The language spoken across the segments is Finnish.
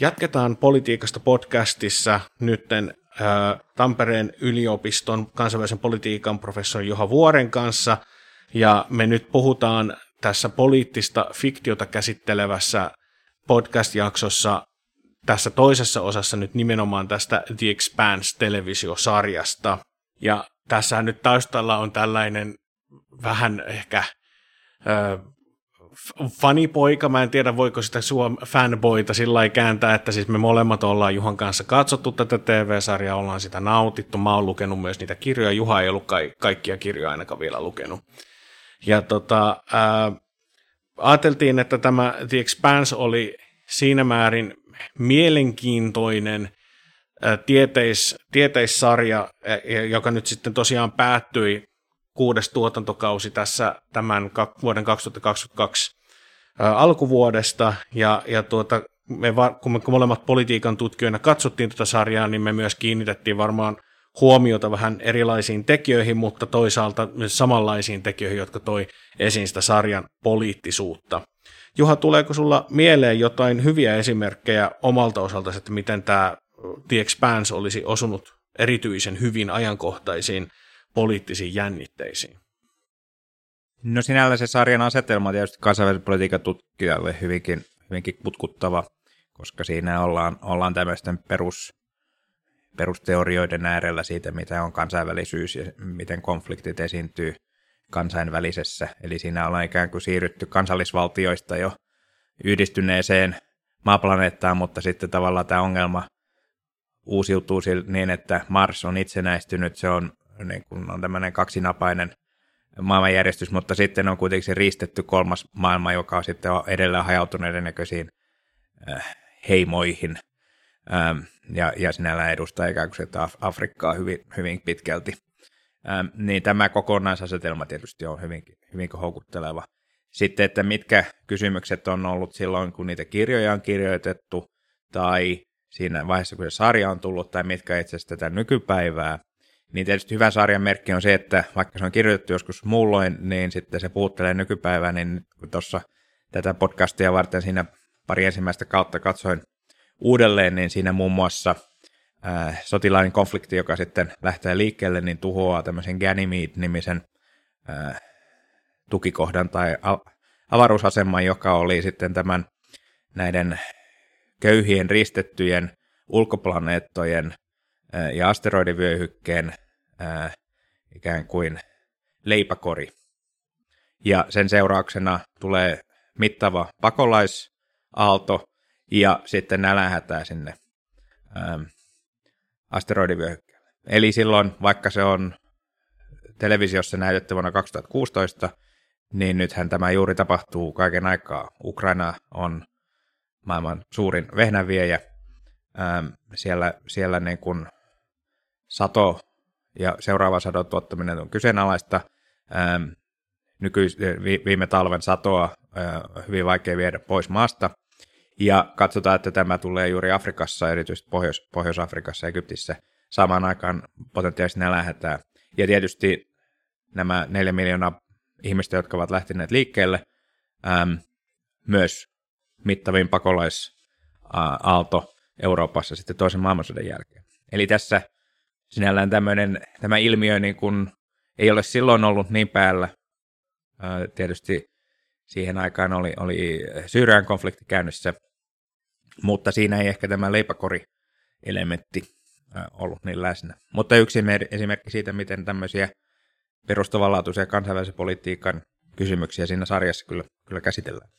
Jatketaan politiikasta podcastissa nytten Tampereen yliopiston kansainvälisen politiikan professori Juha Vuoren kanssa. Ja me nyt puhutaan tässä poliittista fiktiota käsittelevässä podcast-jaksossa tässä toisessa osassa nyt nimenomaan tästä The Expanse-televisiosarjasta. Ja tässä nyt taustalla on tällainen vähän ehkä fanipoika, mä en tiedä voiko sitä suom fanboita sillä kääntää, että siis me molemmat ollaan Juhan kanssa katsottu tätä TV-sarjaa, ollaan sitä nautittu, mä oon lukenut myös niitä kirjoja, Juha ei ollut ka- kaikkia kirjoja ainakaan vielä lukenut. Ja tota, ää, ajateltiin, että tämä The Expanse oli siinä määrin mielenkiintoinen ää, tieteis, tieteissarja, joka nyt sitten tosiaan päättyi kuudes tuotantokausi tässä tämän vuoden 2022 alkuvuodesta, ja, ja tuota, me, kun me molemmat politiikan tutkijoina katsottiin tätä sarjaa, niin me myös kiinnitettiin varmaan huomiota vähän erilaisiin tekijöihin, mutta toisaalta myös samanlaisiin tekijöihin, jotka toi esiin sitä sarjan poliittisuutta. Juha, tuleeko sulla mieleen jotain hyviä esimerkkejä omalta osalta, että miten tämä The Expanse olisi osunut erityisen hyvin ajankohtaisiin poliittisiin jännitteisiin? No sinällä se sarjan asetelma tietysti kansainvälisen politiikan tutkijalle hyvinkin, hyvinkin putkuttava, koska siinä ollaan, ollaan tämmöisten perus, perusteorioiden äärellä siitä, mitä on kansainvälisyys ja miten konfliktit esiintyy kansainvälisessä. Eli siinä ollaan ikään kuin siirrytty kansallisvaltioista jo yhdistyneeseen maaplaneettaan, mutta sitten tavallaan tämä ongelma uusiutuu niin, että Mars on itsenäistynyt, se on, niin kuin on tämmöinen kaksinapainen maailmanjärjestys, mutta sitten on kuitenkin se riistetty kolmas maailma, joka on sitten edelleen hajautuneiden näköisiin äh, heimoihin. Ähm, ja, ja sinällään edustaa ikään kuin sitä Afrikkaa hyvin, hyvin pitkälti. Ähm, niin tämä kokonaisasetelma tietysti on hyvinkin, hyvinkin houkutteleva. Sitten, että mitkä kysymykset on ollut silloin, kun niitä kirjoja on kirjoitettu, tai siinä vaiheessa, kun se sarja on tullut, tai mitkä itse asiassa tätä nykypäivää, niin tietysti hyvän sarjan merkki on se, että vaikka se on kirjoitettu joskus muulloin, niin sitten se puuttelee nykypäivää, niin kun tuossa tätä podcastia varten siinä pari ensimmäistä kautta katsoin uudelleen, niin siinä muun muassa äh, sotilainen konflikti, joka sitten lähtee liikkeelle, niin tuhoaa tämmöisen Ganymede-nimisen äh, tukikohdan tai avaruusaseman, joka oli sitten tämän näiden köyhien ristettyjen ulkoplaneettojen ja asteroidivyöhykkeen ikään kuin leipäkori. Ja sen seurauksena tulee mittava pakolaisaalto ja sitten nälähätää sinne asteroidivyöhykkeelle. Eli silloin, vaikka se on televisiossa näytetty vuonna 2016, niin nythän tämä juuri tapahtuu kaiken aikaa. Ukraina on maailman suurin vehnäviejä. Siellä siellä niin kuin sato ja seuraava sadon tuottaminen on kyseenalaista. Ähm, nykyis- viime talven satoa äh, hyvin vaikea viedä pois maasta. Ja katsotaan, että tämä tulee juuri Afrikassa, erityisesti Pohjois- Pohjois-Afrikassa ja Egyptissä, samaan aikaan potentiaalisesti nälähätää. Ja tietysti nämä neljä miljoonaa ihmistä, jotka ovat lähteneet liikkeelle, äm, myös mittavin pakolaisaalto Euroopassa sitten toisen maailmansodan jälkeen. Eli tässä sinällään tämmöinen, tämä ilmiö niin kuin ei ole silloin ollut niin päällä. Ää, tietysti siihen aikaan oli, oli Syyrian konflikti käynnissä, mutta siinä ei ehkä tämä leipäkori-elementti ollut niin läsnä. Mutta yksi esimerkki siitä, miten tämmöisiä perustavanlaatuisia kansainvälisen politiikan kysymyksiä siinä sarjassa kyllä, kyllä käsitellään.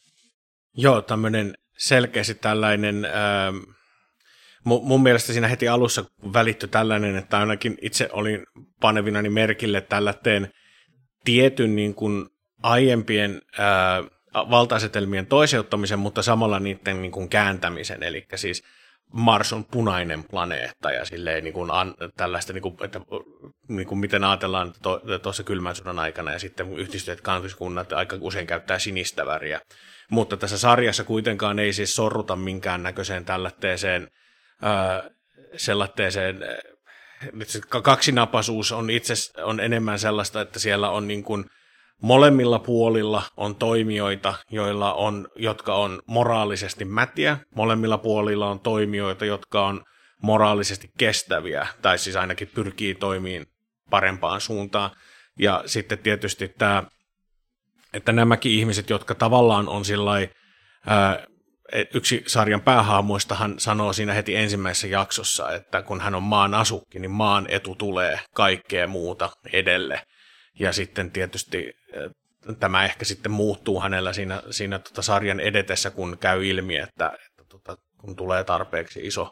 Joo, tämmöinen selkeästi tällainen, ää, mun mielestä siinä heti alussa välittyi tällainen, että ainakin itse olin panevinani merkille tälläteen tietyn niin kuin aiempien ää, valtaisetelmien toiseuttamisen, mutta samalla niiden niin kuin kääntämisen, eli siis Mars on punainen planeetta ja silleen niin kuin an, tällaista, niin kuin, että niin kuin miten ajatellaan tuossa kylmän sodan aikana ja sitten yhdistyneet kansalliskunnat aika usein käyttää sinistä väriä. Mutta tässä sarjassa kuitenkaan ei siis sorruta minkään näköiseen tällaiseen sellaiseen kaksinapaisuus on itse on enemmän sellaista, että siellä on niin kuin, molemmilla puolilla on toimijoita, joilla on, jotka on moraalisesti mätiä, molemmilla puolilla on toimijoita, jotka on moraalisesti kestäviä, tai siis ainakin pyrkii toimiin parempaan suuntaan. Ja sitten tietysti tämä, että nämäkin ihmiset, jotka tavallaan on sillä yksi sarjan päähaamoistahan sanoo siinä heti ensimmäisessä jaksossa, että kun hän on maan asukki, niin maan etu tulee kaikkea muuta edelle. Ja sitten tietysti tämä ehkä sitten muuttuu hänellä siinä, siinä tota sarjan edetessä, kun käy ilmi, että, että tota, kun tulee tarpeeksi iso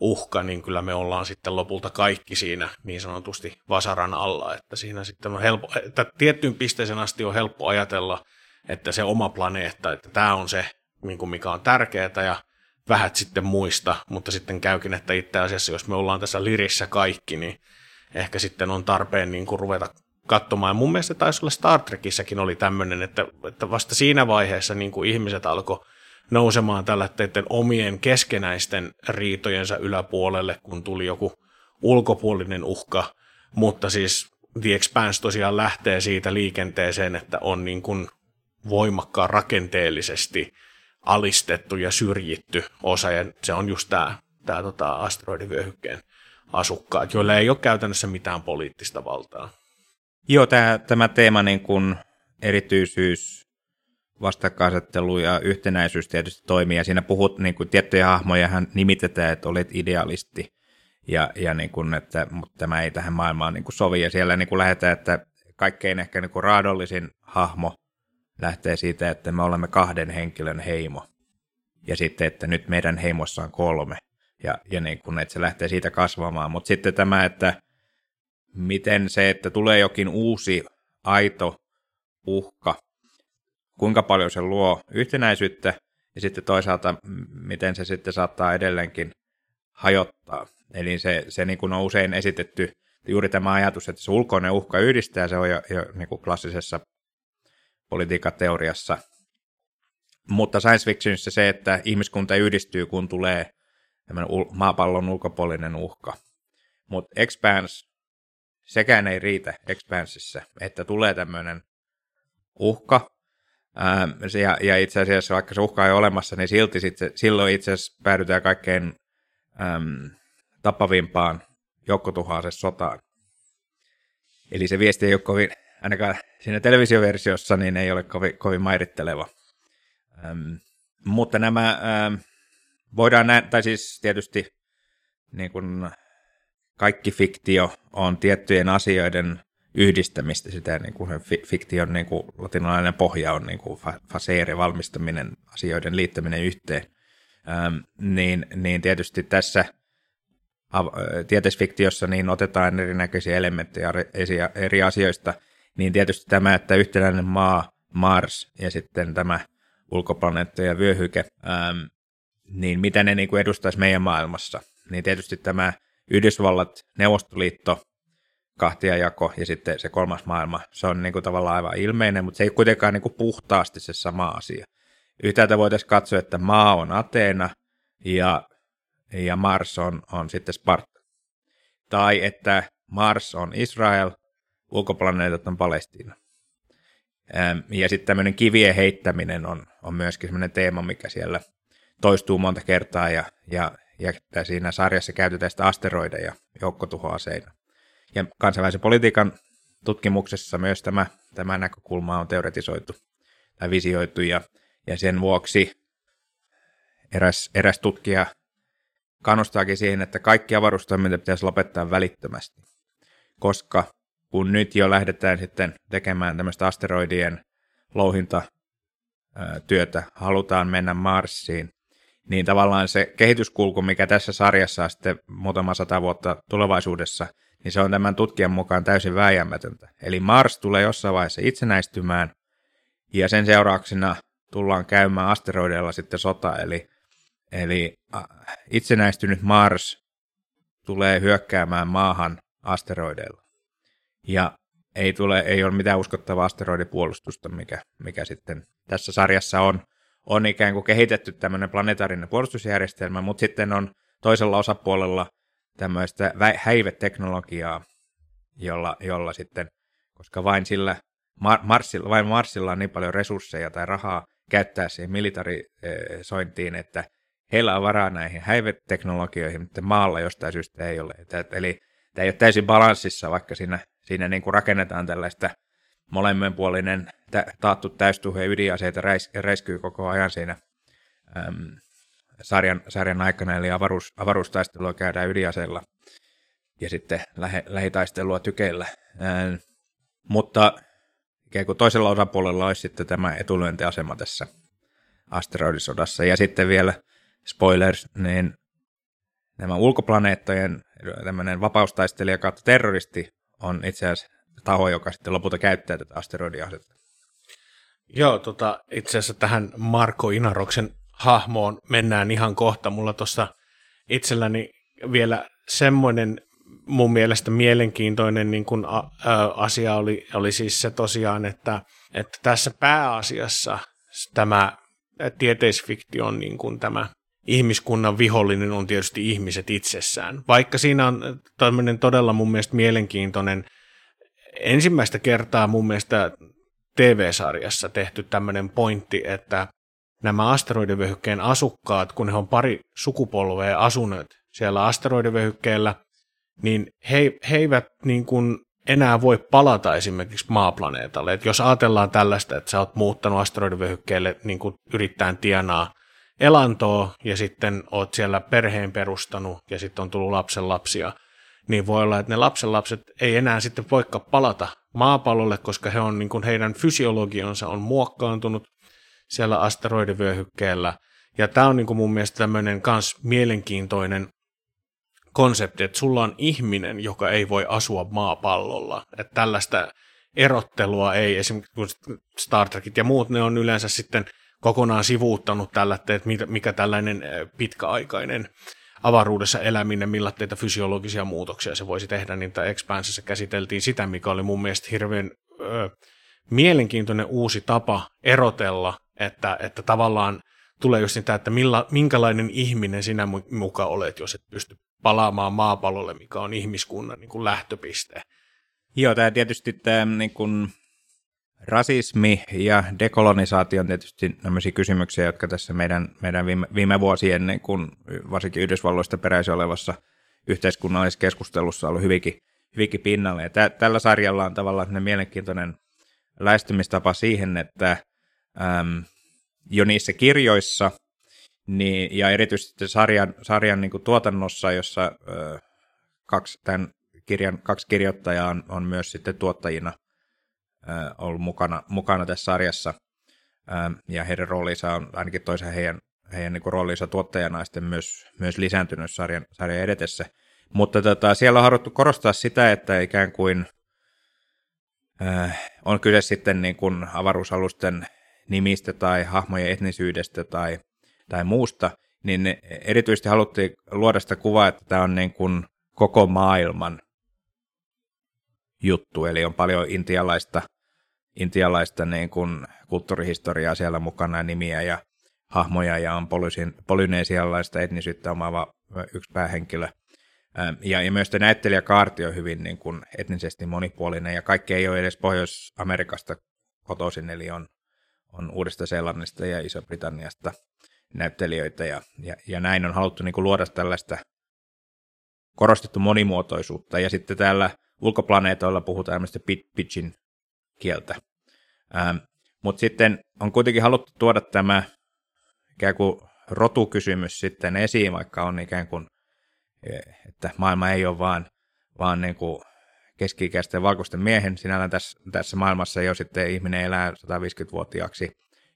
uhka, niin kyllä me ollaan sitten lopulta kaikki siinä niin sanotusti vasaran alla, että siinä sitten on helppo, että tiettyyn pisteeseen asti on helppo ajatella, että se oma planeetta, että tämä on se, niin kuin mikä on tärkeää ja vähät sitten muista, mutta sitten käykin, että itse asiassa jos me ollaan tässä lirissä kaikki, niin ehkä sitten on tarpeen niin kuin ruveta katsomaan. Ja mun mielestä taisi olla Star Trekissäkin oli tämmöinen, että, että vasta siinä vaiheessa niin kuin ihmiset alkoi nousemaan tällä omien keskenäisten riitojensa yläpuolelle, kun tuli joku ulkopuolinen uhka, mutta siis The Expanse tosiaan lähtee siitä liikenteeseen, että on niin kuin voimakkaan rakenteellisesti alistettu ja syrjitty osa, ja se on just tämä, tämä tota asteroidivyöhykkeen asukkaat, joilla ei ole käytännössä mitään poliittista valtaa. Joo, tämä, tämä teema niin kuin erityisyys, vastakkainasettelu ja yhtenäisyys tietysti toimii, ja siinä puhut niin kuin tiettyjä hahmoja, hän nimitetään, että olet idealisti, ja, ja niin kuin, että, mutta tämä ei tähän maailmaan niin kuin sovi, ja siellä niin kuin lähdetään, että kaikkein ehkä niin kuin raadollisin hahmo lähtee siitä, että me olemme kahden henkilön heimo, ja sitten, että nyt meidän heimossa on kolme, ja, ja niin kuin, että se lähtee siitä kasvamaan, mutta sitten tämä, että miten se, että tulee jokin uusi aito uhka, kuinka paljon se luo yhtenäisyyttä ja sitten toisaalta miten se sitten saattaa edelleenkin hajottaa. Eli se, se niin kuin on usein esitetty juuri tämä ajatus, että se ulkoinen uhka yhdistää, se on jo, jo niin kuin klassisessa politiikateoriassa. Mutta science fictionissa se, että ihmiskunta yhdistyy, kun tulee maapallon ulkopuolinen uhka. Mutta Expanse sekään ei riitä Expansissä, että tulee tämmöinen uhka, ää, ja, ja itse asiassa vaikka se uhka ei ole olemassa, niin silti sitten, silloin itse asiassa päädytään kaikkein äm, tappavimpaan joukkotuhaaseen sotaan. Eli se viesti ei ole kovin, ainakaan siinä televisioversiossa, niin ei ole kovin, kovin mairitteleva. Äm, mutta nämä äm, voidaan nähdä, tai siis tietysti niin kuin kaikki fiktio on tiettyjen asioiden yhdistämistä, sitä niin kuin fiktion niin kuin latinalainen pohja on niin kuin faseere, valmistaminen, asioiden liittäminen yhteen, ähm, niin, niin tietysti tässä tieteisfiktiossa niin otetaan erinäköisiä elementtejä eri asioista, niin tietysti tämä, että yhtenäinen maa, Mars ja sitten tämä ulkoplaneetta ja vyöhyke, ähm, niin mitä ne niin kuin edustaisi meidän maailmassa, niin tietysti tämä Yhdysvallat, Neuvostoliitto, kahtiajako ja sitten se kolmas maailma. Se on niin kuin tavallaan aivan ilmeinen, mutta se ei kuitenkaan niin kuin puhtaasti se sama asia. Yhtäältä voitaisiin katsoa, että maa on Ateena ja, ja Mars on, on sitten Sparta. Tai että Mars on Israel, ulkoplaneetat on Palestiina. Ja sitten tämmöinen kivien heittäminen on, on myöskin semmoinen teema, mikä siellä toistuu monta kertaa ja, ja ja siinä sarjassa käytetään sitä asteroideja joukkotuhoaseina. Ja kansainvälisen politiikan tutkimuksessa myös tämä, tämä näkökulma on teoretisoitu tai visioitu, ja, ja sen vuoksi eräs, eräs tutkija kannustaakin siihen, että kaikki avaruustoiminta pitäisi lopettaa välittömästi, koska kun nyt jo lähdetään sitten tekemään tämmöistä asteroidien louhintatyötä, halutaan mennä Marsiin, niin tavallaan se kehityskulku, mikä tässä sarjassa on sitten muutama sata vuotta tulevaisuudessa, niin se on tämän tutkijan mukaan täysin vääjäämätöntä. Eli Mars tulee jossain vaiheessa itsenäistymään, ja sen seurauksena tullaan käymään asteroideilla sitten sota, eli, eli itsenäistynyt Mars tulee hyökkäämään maahan asteroideilla. Ja ei, tule, ei ole mitään uskottavaa asteroidipuolustusta, mikä, mikä sitten tässä sarjassa on on ikään kuin kehitetty tämmöinen planetaarinen puolustusjärjestelmä, mutta sitten on toisella osapuolella tämmöistä häiveteknologiaa, jolla, jolla sitten, koska vain sillä Mar- Marsilla, vain Marsilla on niin paljon resursseja tai rahaa käyttää siihen militarisointiin, että heillä on varaa näihin häiveteknologioihin, mutta maalla jostain syystä ei ole. Eli tämä ei ole täysin balanssissa, vaikka siinä, siinä niin kuin rakennetaan tällaista molemminpuolinen taattu täystuhe ydinaseita räis, räiskyy koko ajan siinä äm, sarjan, sarjan aikana, eli avaruus, avaruustaistelua käydään ydinaseilla ja sitten lähe, lähitaistelua tykeillä. Ähm, mutta ikään kuin toisella osapuolella olisi sitten tämä etulyöntiasema tässä asteroidisodassa. Ja sitten vielä spoilers, niin nämä ulkoplaneettojen tämmöinen vapaustaistelija kautta terroristi on itse asiassa taho, joka sitten lopulta käyttää tätä asteroidiasetta. Joo, tota, itse asiassa tähän Marko Inaroksen hahmoon mennään ihan kohta. Mulla tuossa itselläni vielä semmoinen mun mielestä mielenkiintoinen niin kun a, ä, asia oli, oli siis se tosiaan, että, että tässä pääasiassa tämä tieteisfiktion niin kuin tämä ihmiskunnan vihollinen on tietysti ihmiset itsessään. Vaikka siinä on tämmöinen todella mun mielestä mielenkiintoinen, ensimmäistä kertaa mun mielestä TV-sarjassa tehty tämmöinen pointti, että nämä asteroidivyöhykkeen asukkaat, kun he on pari sukupolvea asuneet siellä asteroidivyöhykkeellä, niin he, he eivät niin kuin enää voi palata esimerkiksi maaplaneetalle. Et jos ajatellaan tällaista, että sä oot muuttanut asteroidivyöhykkeelle niin kuin yrittäen tienaa elantoa ja sitten oot siellä perheen perustanut ja sitten on tullut lapsen lapsia, niin voi olla, että ne lapsenlapset ei enää sitten voikka palata maapallolle, koska he on, niin kuin heidän fysiologionsa on muokkaantunut siellä asteroidivyöhykkeellä. Ja tämä on niin kuin mun mielestä tämmöinen kans mielenkiintoinen konsepti, että sulla on ihminen, joka ei voi asua maapallolla. Että tällaista erottelua ei, esimerkiksi Star Trekit ja muut, ne on yleensä sitten kokonaan sivuuttanut tällä, että mikä tällainen pitkäaikainen avaruudessa eläminen, millaisia fysiologisia muutoksia se voisi tehdä, niin tämä Expansissa käsiteltiin sitä, mikä oli mun mielestä hirveän ö, mielenkiintoinen uusi tapa erotella, että, että tavallaan tulee just sitä, että milla, minkälainen ihminen sinä muka olet, jos et pysty palaamaan maapallolle, mikä on ihmiskunnan niin kuin lähtöpiste. Joo, tämä tietysti tämä niin kuin, rasismi ja dekolonisaatio on tietysti tämmöisiä kysymyksiä, jotka tässä meidän, meidän viime, viime vuosien, kuin varsinkin Yhdysvalloista peräisin olevassa yhteiskunnallisessa keskustelussa ollut hyvinkin, hyvinkin pinnalle. Ja tä, tällä sarjalla on tavallaan mielenkiintoinen lähestymistapa siihen, että äm, jo niissä kirjoissa – niin, ja erityisesti sarjan, sarjan niin tuotannossa, jossa ö, kaksi, tämän kirjan kaksi kirjoittajaa on, on myös sitten tuottajina ollut mukana, mukana tässä sarjassa. Ja heidän roolinsa on ainakin toisen heidän, heidän niin roolinsa tuottajana sitten myös, myös lisääntynyt sarjan, sarjan edetessä. Mutta tota, siellä on haluttu korostaa sitä, että ikään kuin ö, on kyse sitten niin kuin avaruusalusten nimistä tai hahmojen etnisyydestä tai tai muusta, niin erityisesti haluttiin luoda sitä kuvaa, että tämä on niin kuin koko maailman juttu, eli on paljon intialaista, intialaista niin kuin kulttuurihistoriaa siellä mukana, nimiä ja hahmoja, ja on polyneesialaista etnisyyttä omaava yksi päähenkilö. Ja, ja myös näyttelijäkaarti on hyvin niin kuin etnisesti monipuolinen, ja kaikki ei ole edes Pohjois-Amerikasta kotoisin, eli on, on Uudesta-Seelannista ja Iso-Britanniasta näyttelijöitä ja, ja, ja näin on haluttu niin kuin luoda tällaista korostettu monimuotoisuutta ja sitten täällä ulkoplaneetoilla puhutaan tämmöistä pitchin kieltä. Ähm, Mutta sitten on kuitenkin haluttu tuoda tämä ikään kuin rotukysymys sitten esiin, vaikka on ikään kuin, e, että maailma ei ole vaan, vaan niin kuin keski-ikäisten valkoisten miehen. Sinällään tässä, tässä maailmassa jo sitten ihminen elää 150-vuotiaaksi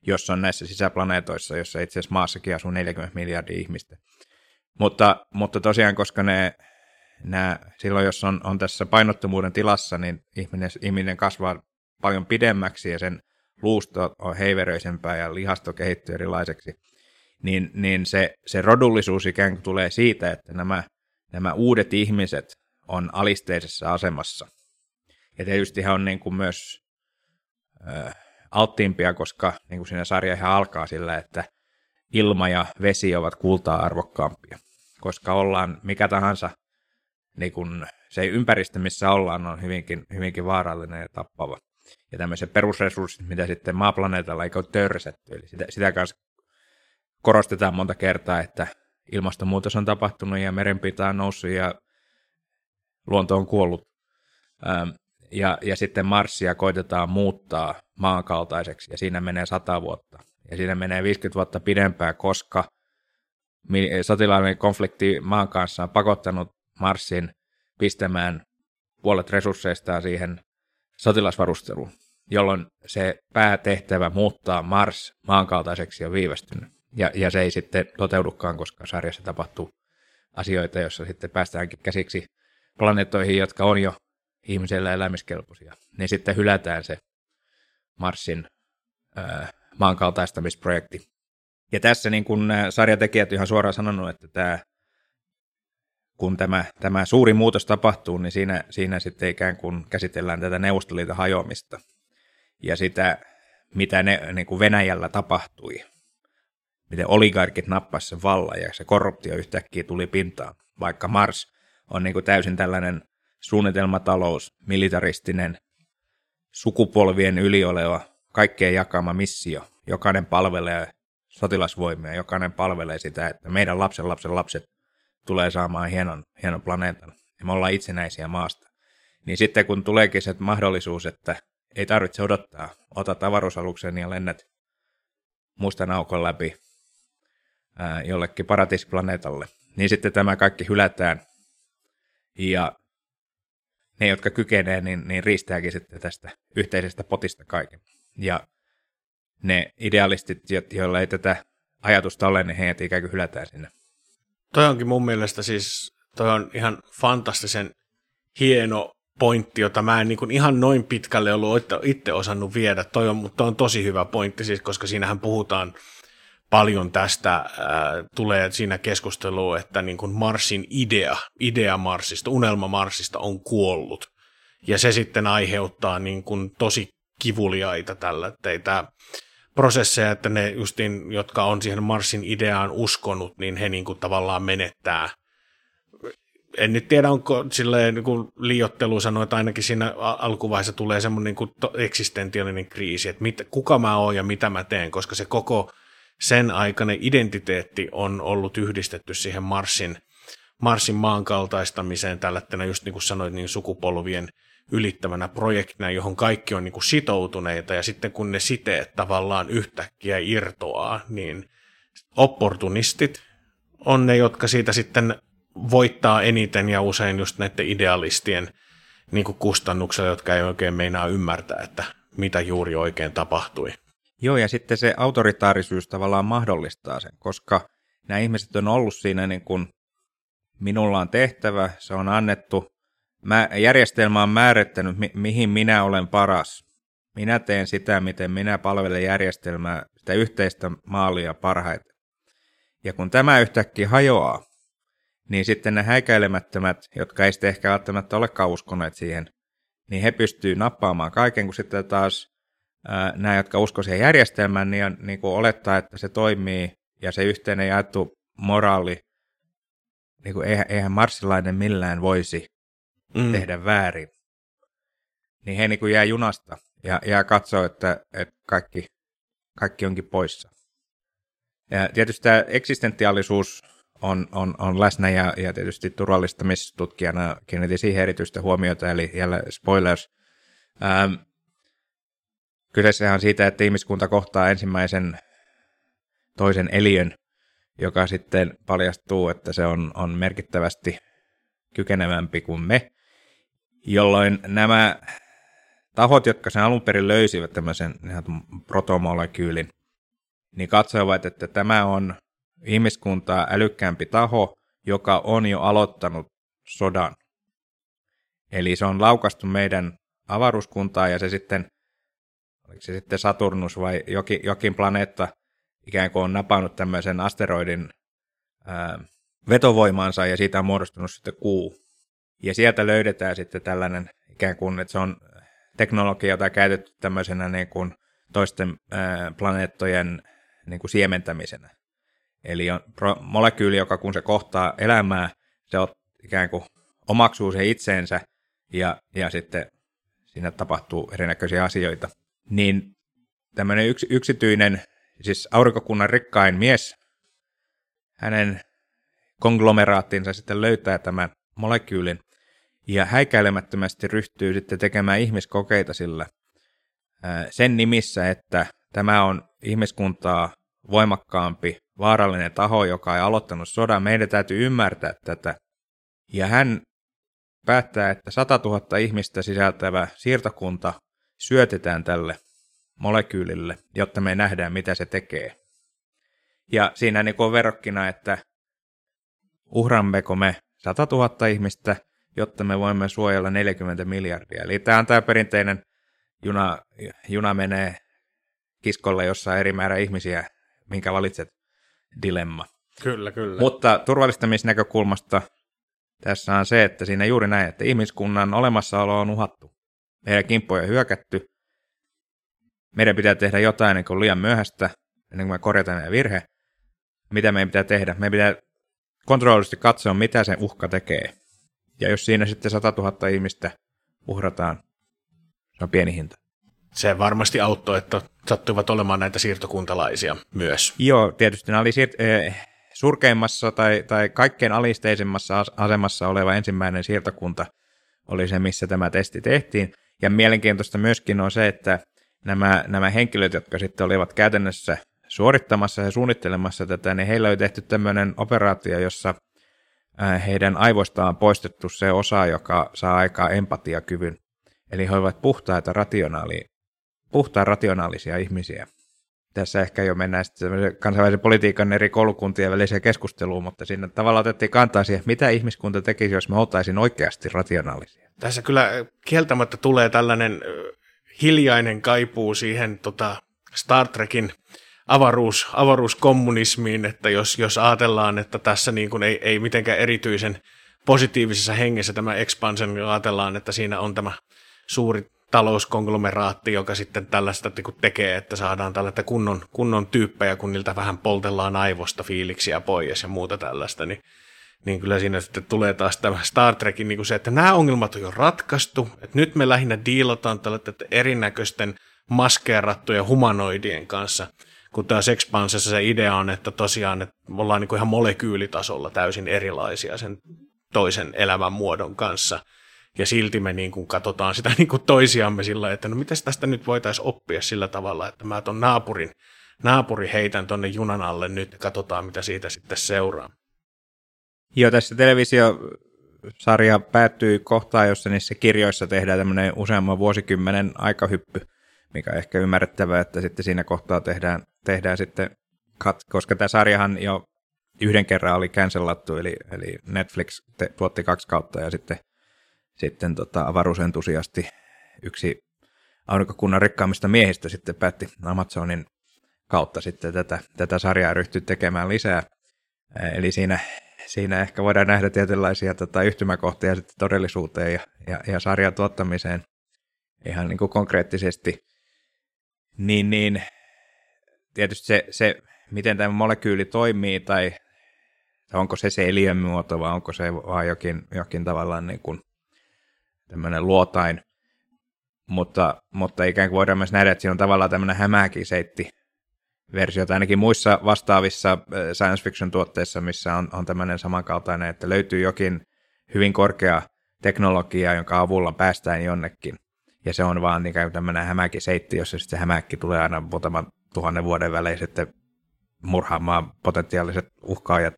jos on näissä sisäplaneetoissa, jossa itse asiassa maassakin asuu 40 miljardia ihmistä. Mutta, mutta tosiaan, koska ne, nämä, silloin jos on, on tässä painottomuuden tilassa, niin ihminen, ihminen kasvaa paljon pidemmäksi ja sen luusto on heiveröisempää ja lihasto kehittyy erilaiseksi, niin, niin se, se rodullisuus ikään kuin tulee siitä, että nämä, nämä uudet ihmiset on alisteisessa asemassa. Ja tietysti he on niin kuin myös äh, alttiimpia, koska niin kuin siinä sarja ihan alkaa sillä, että ilma ja vesi ovat kultaa arvokkaampia, koska ollaan mikä tahansa, niin kuin se ympäristö, missä ollaan, on hyvinkin, hyvinkin vaarallinen ja tappava. Ja tämmöiset perusresurssit, mitä sitten maaplaneetalla ei ole törsätty. Eli sitä, sitä kanssa korostetaan monta kertaa, että ilmastonmuutos on tapahtunut ja merenpinta on noussut ja luonto on kuollut. Ähm, ja, ja sitten Marsia koitetaan muuttaa maankaltaiseksi, ja siinä menee 100 vuotta. Ja siinä menee 50 vuotta pidempään, koska sotilaallinen konflikti maan kanssa on pakottanut Marsin pistämään puolet resursseistaan siihen sotilasvarusteluun, jolloin se päätehtävä muuttaa Mars maankaltaiseksi on viivästynyt. Ja, ja se ei sitten toteudukaan, koska sarjassa tapahtuu asioita, joissa sitten päästäänkin käsiksi planeettoihin, jotka on jo ihmisellä elämiskelpoisia. Niin sitten hylätään se Marsin ää, maankaltaistamisprojekti. Ja tässä niin kun sarjatekijät ihan suoraan sanonut, että tämä, kun tämä, tämä suuri muutos tapahtuu, niin siinä, siinä sitten ikään kuin käsitellään tätä Neuvostoliiton hajoamista ja sitä, mitä ne, niin kuin Venäjällä tapahtui. Miten oligarkit nappasivat sen vallan ja se korruptio yhtäkkiä tuli pintaan, vaikka Mars on niin kuin täysin tällainen suunnitelmatalous, militaristinen, sukupolvien yli oleva, kaikkeen jakama missio. Jokainen palvelee sotilasvoimia, jokainen palvelee sitä, että meidän lapsen lapsen lapset tulee saamaan hienon, hienon planeetan. Ja me ollaan itsenäisiä maasta. Niin sitten kun tuleekin se mahdollisuus, että ei tarvitse odottaa, otat avaruusaluksen ja lennät mustan aukon läpi ää, jollekin paratiisiplaneetalle, niin sitten tämä kaikki hylätään ja ne, jotka kykenee, niin, niin riistääkin sitten tästä yhteisestä potista kaiken. Ja ne idealistit, joilla ei tätä ajatusta ole, niin heidät ikään kuin hylätään sinne. Toi onkin mun mielestä siis, toi on ihan fantastisen hieno pointti, jota mä en niin kuin ihan noin pitkälle ollut itse osannut viedä. Toi on, mutta toi on tosi hyvä pointti, siis, koska siinähän puhutaan paljon tästä, äh, tulee siinä keskustelua, että niin kuin Marsin idea, idea Marsista, unelma Marsista on kuollut. Ja se sitten aiheuttaa niin kuin tosi kivuliaita tällä teitä prosesseja, että ne justiin, jotka on siihen Marsin ideaan uskonut, niin he niin kuin tavallaan menettää. En nyt tiedä, onko silleen niin kuin liiottelu sanoi, että ainakin siinä alkuvaiheessa tulee semmoinen niin eksistentiaalinen kriisi, että mit, kuka mä oon ja mitä mä teen, koska se koko sen aikainen identiteetti on ollut yhdistetty siihen Marsin, Marsin maankaltaistamiseen tällä just niin kuin sanoit, niin sukupolvien ylittävänä projektina, johon kaikki on niin kuin sitoutuneita, ja sitten kun ne siteet tavallaan yhtäkkiä irtoaa, niin opportunistit on ne, jotka siitä sitten voittaa eniten ja usein just näiden idealistien niin kuin kustannuksella, jotka ei oikein meinaa ymmärtää, että mitä juuri oikein tapahtui. Joo, ja sitten se autoritaarisuus tavallaan mahdollistaa sen, koska nämä ihmiset on ollut siinä niin kuin minulla on tehtävä, se on annettu, mä, järjestelmä on määrittänyt, mi- mihin minä olen paras. Minä teen sitä, miten minä palvelen järjestelmää, sitä yhteistä maalia parhaiten. Ja kun tämä yhtäkkiä hajoaa, niin sitten ne häikäilemättömät, jotka ei sitten ehkä välttämättä olekaan uskoneet siihen, niin he pystyy nappaamaan kaiken, kun sitten taas ää, nämä, jotka uskoo siihen järjestelmään, niin, niin kuin olettaa, että se toimii ja se yhteinen jaettu moraali, niin kuin eihän, eihän marssilainen millään voisi mm. tehdä väärin. Niin he niin kuin jää junasta ja, ja katsoo, että, että kaikki, kaikki onkin poissa. Ja tietysti tämä eksistentiaalisuus on, on, on läsnä ja, ja tietysti turvallistamistutkijana kiinnitin siihen erityistä huomiota, eli jälleen spoilers. Ähm, kyseessä on siitä, että ihmiskunta kohtaa ensimmäisen toisen eliön, joka sitten paljastuu, että se on, on merkittävästi kykenevämpi kuin me, jolloin nämä tahot, jotka sen alun perin löysivät tämmöisen protomolekyylin, niin katsoivat, että tämä on ihmiskuntaa älykkäämpi taho, joka on jo aloittanut sodan. Eli se on laukastu meidän avaruuskuntaa ja se sitten, oliko se sitten Saturnus vai jokin, jokin planeetta ikään kuin on napannut tämmöisen asteroidin ää, vetovoimaansa ja siitä on muodostunut sitten kuu. Ja sieltä löydetään sitten tällainen ikään kuin, että se on teknologia, jota on käytetty tämmöisenä niin kuin toisten planeettojen niin kuin siementämisenä. Eli on molekyyli, joka kun se kohtaa elämää, se on ikään kuin omaksuu se itseensä ja, ja sitten siinä tapahtuu erinäköisiä asioita. Niin tämmöinen yks, yksityinen, siis aurinkokunnan rikkain mies, hänen konglomeraattinsa sitten löytää tämän molekyylin ja häikäilemättömästi ryhtyy sitten tekemään ihmiskokeita sillä sen nimissä, että tämä on ihmiskuntaa voimakkaampi, vaarallinen taho, joka ei aloittanut sodan. Meidän täytyy ymmärtää tätä. Ja hän päättää, että 100 000 ihmistä sisältävä siirtokunta syötetään tälle molekyylille, jotta me nähdään, mitä se tekee. Ja siinä niin on verrokkina, että uhrammeko me 100 000 ihmistä, jotta me voimme suojella 40 miljardia. Eli tämä on tämä perinteinen juna, juna menee kiskolle, jossa eri määrä ihmisiä, minkä valitset dilemma. Kyllä, kyllä. Mutta turvallistamisnäkökulmasta tässä on se, että siinä juuri näin, että ihmiskunnan olemassaolo on uhattu. Meidän kimppoja on hyökätty. Meidän pitää tehdä jotain ennen kuin liian myöhäistä, ennen kuin me korjataan meidän virhe. Mitä meidän pitää tehdä? Meidän pitää kontrollisesti katsoa, mitä se uhka tekee. Ja jos siinä sitten 100 000 ihmistä uhrataan, se on pieni hinta. Se varmasti auttoi, että sattuivat olemaan näitä siirtokuntalaisia myös. Joo, tietysti nämä oli siir- eh, surkeimmassa tai, tai kaikkein alisteisimmassa asemassa oleva ensimmäinen siirtokunta oli se, missä tämä testi tehtiin. Ja mielenkiintoista myöskin on se, että nämä, nämä henkilöt, jotka sitten olivat käytännössä suorittamassa ja suunnittelemassa tätä, niin heillä oli tehty tämmöinen operaatio, jossa heidän aivoistaan poistettu se osa, joka saa aikaa empatiakyvyn. Eli he ovat puhtaita rationaali, puhtaan rationaalisia ihmisiä. Tässä ehkä jo mennään sitten kansainvälisen politiikan eri koulukuntien väliseen keskusteluun, mutta siinä tavallaan otettiin kantaa siihen, mitä ihmiskunta tekisi, jos me oltaisiin oikeasti rationaalisia. Tässä kyllä kieltämättä tulee tällainen hiljainen kaipuu siihen tota Star Trekin avaruus, avaruuskommunismiin, että jos, jos ajatellaan, että tässä niin kuin ei, ei mitenkään erityisen positiivisessa hengessä tämä expansion, niin ajatellaan, että siinä on tämä suuri talouskonglomeraatti, joka sitten tällaista niin tekee, että saadaan tällaista kunnon, kunnon tyyppejä, kun niiltä vähän poltellaan aivosta fiiliksiä pois ja muuta tällaista, niin, niin kyllä siinä sitten tulee taas tämä Star Trekin niin kuin se, että nämä ongelmat on jo ratkaistu, että nyt me lähinnä diilataan tällaisten erinäköisten maskeerattujen humanoidien kanssa – kun taas Expansessa se idea on, että tosiaan että ollaan niin kuin ihan molekyylitasolla täysin erilaisia sen toisen elämän muodon kanssa. Ja silti me niin kuin katsotaan sitä niin kuin toisiamme sillä että no miten tästä nyt voitaisiin oppia sillä tavalla, että mä ton naapurin, naapuri heitän tonne junan alle nyt ja katsotaan mitä siitä sitten seuraa. Joo, tässä televisiosarja päättyy kohtaan, jossa niissä kirjoissa tehdään tämmöinen useamman vuosikymmenen aikahyppy, mikä on ehkä ymmärrettävää, että sitten siinä kohtaa tehdään tehdään sitten, cut, koska tämä sarjahan jo yhden kerran oli cancelattu, eli, eli Netflix te, tuotti kaksi kautta ja sitten, sitten tota, avaruusentusiasti yksi aurinkokunnan rikkaimmista miehistä sitten päätti Amazonin kautta sitten tätä, tätä sarjaa ryhtyä tekemään lisää. Eli siinä, siinä ehkä voidaan nähdä tietynlaisia tota, yhtymäkohtia sitten todellisuuteen ja, ja, ja sarjan tuottamiseen ihan niin kuin konkreettisesti. Niin, niin tietysti se, se, miten tämä molekyyli toimii tai onko se se eliömuoto vai onko se vaan jokin, jokin tavallaan niin kuin tämmöinen luotain. Mutta, mutta ikään kuin voidaan myös nähdä, että siinä on tavallaan tämmöinen hämähäkiseitti versio, tai ainakin muissa vastaavissa äh, science fiction tuotteissa, missä on, on tämmöinen samankaltainen, että löytyy jokin hyvin korkea teknologia, jonka avulla päästään jonnekin. Ja se on vaan niin tämmöinen hämähäkiseitti, jossa sitten se hämähäkki tulee aina muutaman tuhannen vuoden välein sitten murhaamaan potentiaaliset uhkaajat.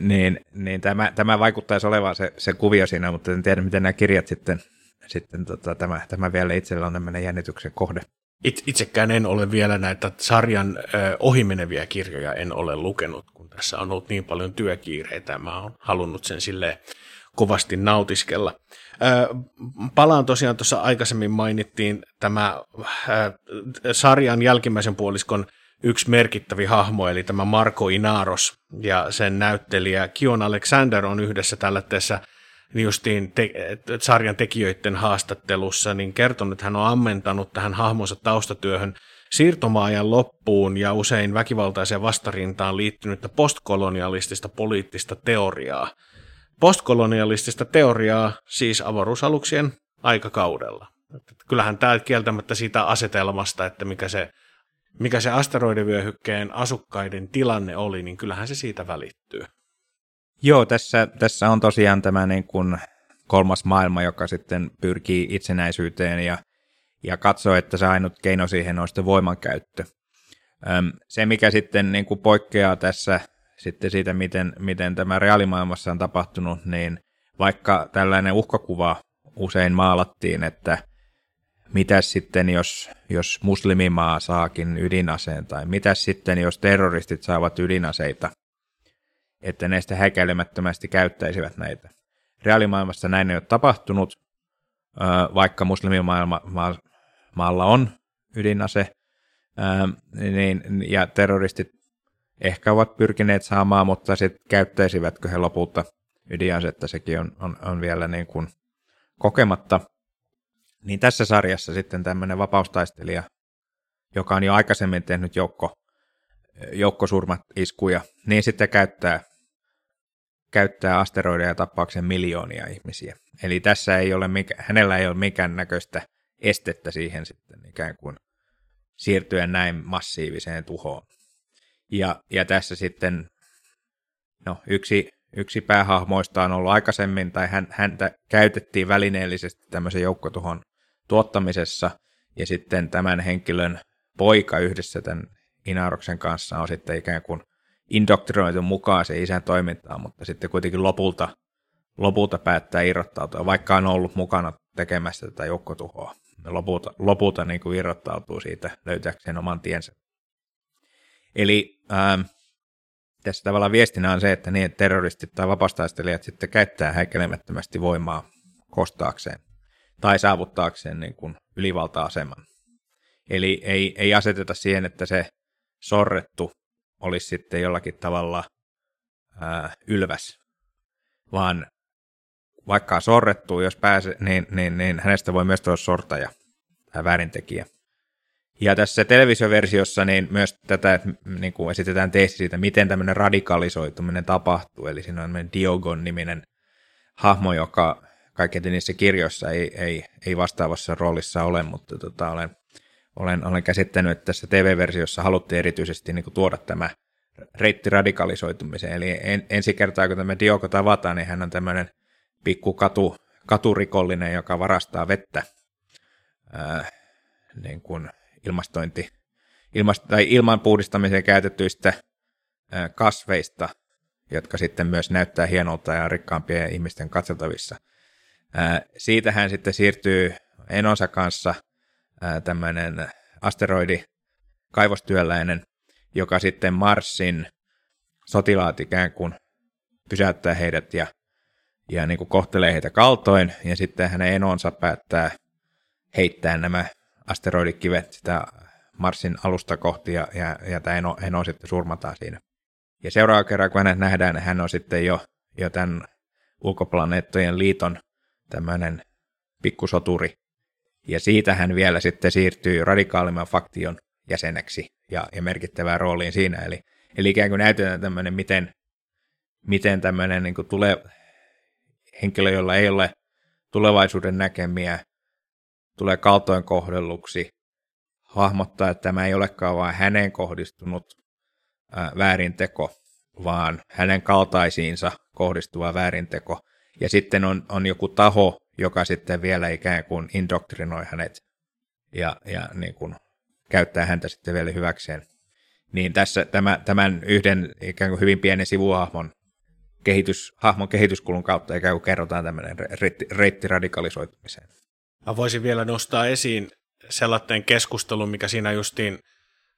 Niin, niin tämä, tämä vaikuttaisi olevan se, se kuvio siinä, mutta en tiedä, miten nämä kirjat sitten, sitten tota, tämä, tämä vielä itsellä on tämmöinen jännityksen kohde. It, itsekään en ole vielä näitä sarjan ö, ohimeneviä kirjoja en ole lukenut, kun tässä on ollut niin paljon työkiireitä. Mä oon halunnut sen sille kovasti nautiskella. Palaan tosiaan tuossa aikaisemmin mainittiin tämä sarjan jälkimmäisen puoliskon yksi merkittävi hahmo, eli tämä Marko Inaros, ja sen näyttelijä Kion Alexander on yhdessä tällä tässä justiin te- sarjan tekijöiden haastattelussa, niin kertonut, että hän on ammentanut tähän hahmonsa taustatyöhön siirtomaajan loppuun ja usein väkivaltaiseen vastarintaan liittynyttä postkolonialistista poliittista teoriaa – postkolonialistista teoriaa siis avaruusaluksien aikakaudella. Kyllähän tämä kieltämättä siitä asetelmasta, että mikä se, mikä se asteroidivyöhykkeen asukkaiden tilanne oli, niin kyllähän se siitä välittyy. Joo, tässä, tässä on tosiaan tämä niin kuin kolmas maailma, joka sitten pyrkii itsenäisyyteen ja, ja katsoo, että se ainut keino siihen on sitten voimankäyttö. Se, mikä sitten niin kuin poikkeaa tässä sitten siitä, miten, miten tämä reaalimaailmassa on tapahtunut, niin vaikka tällainen uhkakuva usein maalattiin, että mitä sitten, jos, jos muslimimaa saakin ydinaseen, tai mitä sitten, jos terroristit saavat ydinaseita, että ne häkäilemättömästi käyttäisivät näitä. Reaalimaailmassa näin ei ole tapahtunut, vaikka muslimimaalla on ydinase, niin, ja terroristit ehkä ovat pyrkineet saamaan, mutta sitten käyttäisivätkö he lopulta ydinasetta, sekin on, on, on vielä niin kuin kokematta. Niin tässä sarjassa sitten tämmöinen vapaustaistelija, joka on jo aikaisemmin tehnyt joukko, joukkosurmat iskuja, niin sitten käyttää, käyttää asteroideja tappaakseen miljoonia ihmisiä. Eli tässä ei ole mikä, hänellä ei ole mikään näköistä estettä siihen sitten ikään kuin siirtyä näin massiiviseen tuhoon. Ja, ja tässä sitten no, yksi, yksi päähahmoista on ollut aikaisemmin, tai hän, häntä käytettiin välineellisesti tämmöisen joukkotuhon tuottamisessa, ja sitten tämän henkilön poika yhdessä tämän Inaroksen kanssa on sitten ikään kuin indoktrinoitu mukaan se isän toimintaan, mutta sitten kuitenkin lopulta, lopulta päättää irrottautua, vaikka on ollut mukana tekemässä tätä joukkotuhoa. Lopulta, lopulta niin kuin irrottautuu siitä löytääkseen oman tiensä. Eli ähm, tässä tavallaan viestinä on se, että niin terroristit tai vapastaistelijat sitten käyttää häikkelemättömästi voimaa kostaakseen tai saavuttaakseen niin kuin ylivalta-aseman. Eli ei, ei aseteta siihen, että se sorrettu olisi sitten jollakin tavalla ää, ylväs, vaan vaikka sorrettu, jos pääsee, niin, niin, niin hänestä voi myös tulla sortaja tai väärintekijä. Ja tässä televisioversiossa niin myös tätä että niin kuin esitetään teesti siitä, miten tämmöinen radikalisoituminen tapahtuu. Eli siinä on Diogon-niminen hahmo, joka kaikkein niissä kirjoissa ei, ei, ei vastaavassa roolissa ole, mutta tota, olen, olen, olen käsittänyt, että tässä TV-versiossa haluttiin erityisesti niin kuin tuoda tämä reitti radikalisoitumiseen. Eli en, ensi kertaa, kun tämä Diogo tavataan, niin hän on tämmöinen pikku katu, katurikollinen, joka varastaa vettä ää, niin kuin ilmastointi, ilmast, tai ilman puhdistamiseen käytettyistä ää, kasveista, jotka sitten myös näyttää hienolta ja rikkaampien ihmisten katseltavissa. Ää, siitä hän sitten siirtyy Enonsa kanssa tämmöinen asteroidi kaivostyöläinen, joka sitten Marsin sotilaat ikään kuin pysäyttää heidät ja, ja niin kuin kohtelee heitä kaltoin, ja sitten hänen enonsa päättää heittää nämä asteroidikivet sitä Marsin alusta kohti, ja, ja, ja tämä eno, eno sitten surmataan siinä. Ja seuraava kerran, kun hänet nähdään, niin hän on sitten jo, jo tämän ulkoplaneettojen liiton tämmöinen pikkusoturi. Ja siitä hän vielä sitten siirtyy radikaalimman faktion jäseneksi ja, ja merkittävään rooliin siinä. Eli, eli ikään kuin näytetään tämmöinen, miten, miten tämmöinen niin tulee henkilö, jolla ei ole tulevaisuuden näkemiä, tulee kaltoin kohdelluksi, hahmottaa, että tämä ei olekaan vain häneen kohdistunut ää, väärinteko, vaan hänen kaltaisiinsa kohdistuva väärinteko. Ja sitten on, on joku taho, joka sitten vielä ikään kuin indoktrinoi hänet ja, ja niin kuin käyttää häntä sitten vielä hyväkseen. Niin tässä tämä, tämän yhden ikään kuin hyvin pienen sivuhahmon kehitys, hahmon kehityskulun kautta ikään kuin kerrotaan tämmöinen reitti radikalisoitumiseen. Mä voisin vielä nostaa esiin sellainen keskustelun, mikä siinä justiin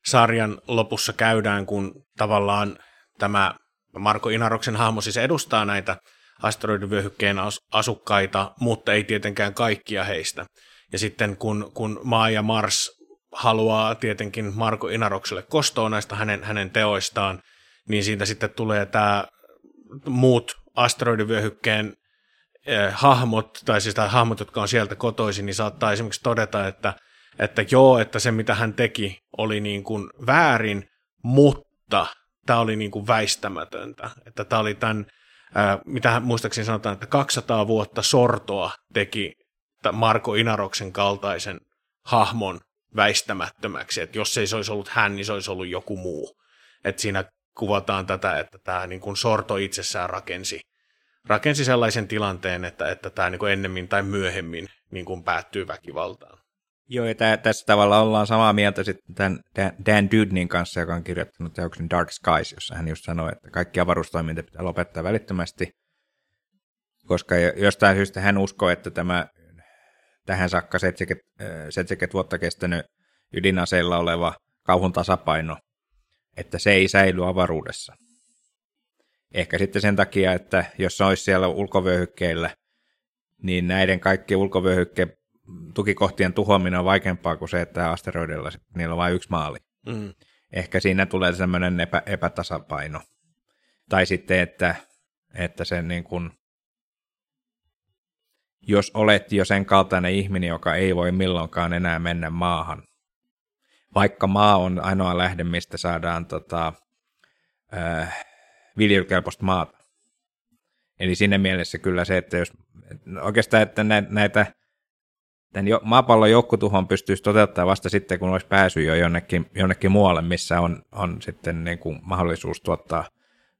sarjan lopussa käydään, kun tavallaan tämä Marko Inaroksen hahmo siis edustaa näitä asteroidivyöhykkeen asukkaita, mutta ei tietenkään kaikkia heistä. Ja sitten kun, kun Maa ja Mars haluaa tietenkin Marko Inarokselle kostoa näistä hänen, hänen teoistaan, niin siitä sitten tulee tämä muut asteroidivyöhykkeen eh, hahmot, tai siis hahmot, jotka on sieltä kotoisin, niin saattaa esimerkiksi todeta, että, että joo, että se mitä hän teki oli niin kuin väärin, mutta tämä oli niin kuin väistämätöntä. Että tämä oli tämän, ää, mitä muistaakseni sanotaan, että 200 vuotta sortoa teki Marko Inaroksen kaltaisen hahmon väistämättömäksi, että jos ei se olisi ollut hän, niin se olisi ollut joku muu. Että siinä kuvataan tätä, että tämä niin kuin sorto itsessään rakensi, rakensi sellaisen tilanteen, että, että tämä niin ennemmin tai myöhemmin niin kuin päättyy väkivaltaan. Joo, ja tää, tässä tavalla ollaan samaa mieltä sitten tämän Dan Dudnin kanssa, joka on kirjoittanut teoksen Dark Skies, jossa hän just sanoi, että kaikki avaruustoiminta pitää lopettaa välittömästi, koska jostain syystä hän uskoo, että tämä tähän saakka 70, 70 vuotta kestänyt ydinaseilla oleva kauhun tasapaino, että se ei säily avaruudessa. Ehkä sitten sen takia, että jos se olisi siellä ulkovyöhykkeillä, niin näiden kaikkien ulkovyöhykkeen tukikohtien tuhoaminen on vaikeampaa kuin se, että asteroidilla niillä on vain yksi maali. Mm. Ehkä siinä tulee sellainen epä, epätasapaino. Tai sitten, että, että se niin kuin, jos olet jo sen kaltainen ihminen, joka ei voi milloinkaan enää mennä maahan, vaikka maa on ainoa lähde, mistä saadaan tota, äh, viljelykelpoista maata. Eli siinä mielessä kyllä se, että jos oikeastaan, että näitä tämän jo, maapallon joukkotuhon pystyisi toteuttamaan vasta sitten, kun olisi päässyt jo jonnekin, jonnekin muualle, missä on, on sitten niin kuin mahdollisuus tuottaa,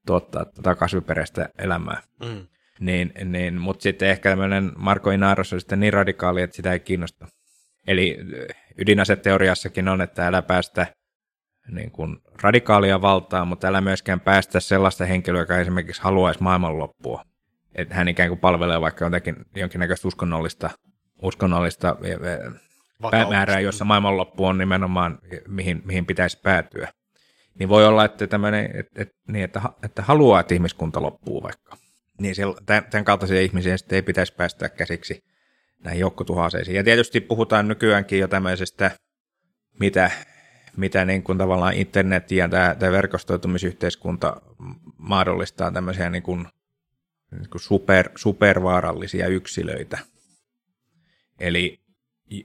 tuottaa tota kasviperäistä elämää. Mm. Niin, niin, mutta sitten ehkä tämmöinen Marko Inaros on sitten niin radikaali, että sitä ei kiinnosta. Eli ydinaseteoriassakin on, että älä päästä niin kuin radikaalia valtaa, mutta älä myöskään päästä sellaista henkilöä, joka esimerkiksi haluaisi maailmanloppua. Että hän ikään kuin palvelee vaikka jotakin jonkinnäköistä uskonnollista uskonnollista päämäärää, jossa maailmanloppu on nimenomaan, mihin, mihin pitäisi päätyä. Niin voi olla, että, tämmöinen, että, että, niin, että, että haluaa, että ihmiskunta loppuu vaikka. Niin tämän kaltaisia ihmisiä sitten ei pitäisi päästä käsiksi näihin joukkotuhaseisiin. Ja tietysti puhutaan nykyäänkin jo tämmöisestä, mitä, mitä niin kuin tavallaan internet ja tämä, tämä verkostoitumisyhteiskunta mahdollistaa tämmöisiä niin kuin, niin kuin super, supervaarallisia yksilöitä – Eli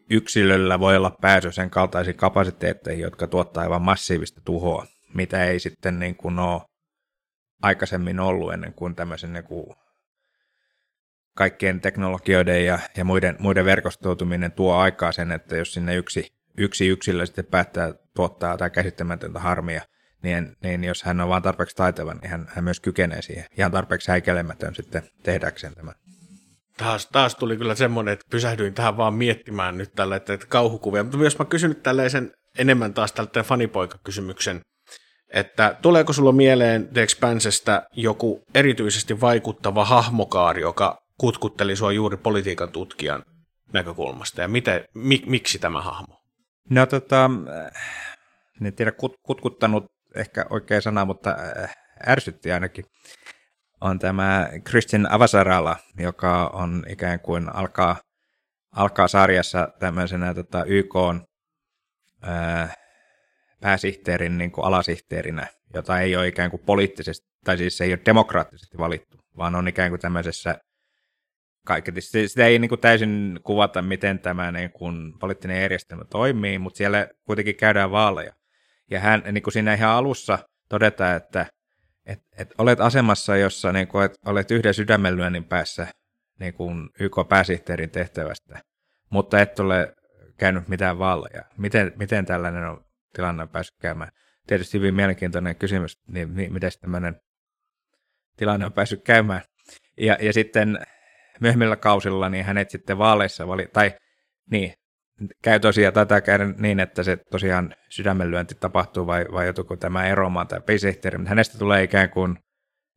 yksilöllä voi olla pääsy sen kaltaisiin kapasiteetteihin, jotka tuottaa aivan massiivista tuhoa, mitä ei sitten niin kuin ole aikaisemmin ollut ennen kuin tämmöisen niin kuin kaikkien teknologioiden ja, ja muiden, muiden verkostoituminen tuo aikaa sen, että jos sinne yksi, yksi yksilö sitten päättää tuottaa tai käsittämätöntä harmia, niin, niin jos hän on vain tarpeeksi taitava, niin hän, hän myös kykenee siihen. Ihan tarpeeksi häikelemätön sitten tehdäkseen tämän taas, taas tuli kyllä semmoinen, että pysähdyin tähän vaan miettimään nyt tällä, että, että kauhukuvia. Mutta jos mä kysyn nyt tällaisen enemmän taas tältä fanipoika-kysymyksen, että tuleeko sulla mieleen The Expansestä joku erityisesti vaikuttava hahmokaari, joka kutkutteli sua juuri politiikan tutkijan näkökulmasta, ja miten, mi, miksi tämä hahmo? No tota, en tiedä kut, kutkuttanut ehkä oikea sana, mutta äh, ärsytti ainakin on tämä Christian Avasarala, joka on ikään kuin alkaa, alkaa sarjassa tämmöisenä tota, YK ää, pääsihteerin niin kuin alasihteerinä, jota ei ole ikään kuin poliittisesti, tai siis ei ole demokraattisesti valittu, vaan on ikään kuin tämmöisessä kaiketi. Sitä ei niin kuin täysin kuvata, miten tämä niin kuin poliittinen järjestelmä toimii, mutta siellä kuitenkin käydään vaaleja. Ja hän niin kuin siinä ihan alussa todetaan, että et, et olet asemassa, jossa niin kun, et, olet yhden sydämenlyönnin päässä niin kun YK-pääsihteerin tehtävästä, mutta et ole käynyt mitään vaaleja. Miten, miten tällainen on tilanne päässyt käymään? Tietysti hyvin mielenkiintoinen kysymys, niin miten tämmöinen tilanne on päässyt käymään. Ja, ja sitten myöhemmillä kausilla niin hänet sitten vaaleissa vali, tai niin, käy tosiaan, tätä käydä niin, että se tosiaan sydämenlyönti tapahtuu vai, vai joutuuko tämä eroamaan tai pääsihteeri, mutta hänestä tulee ikään kuin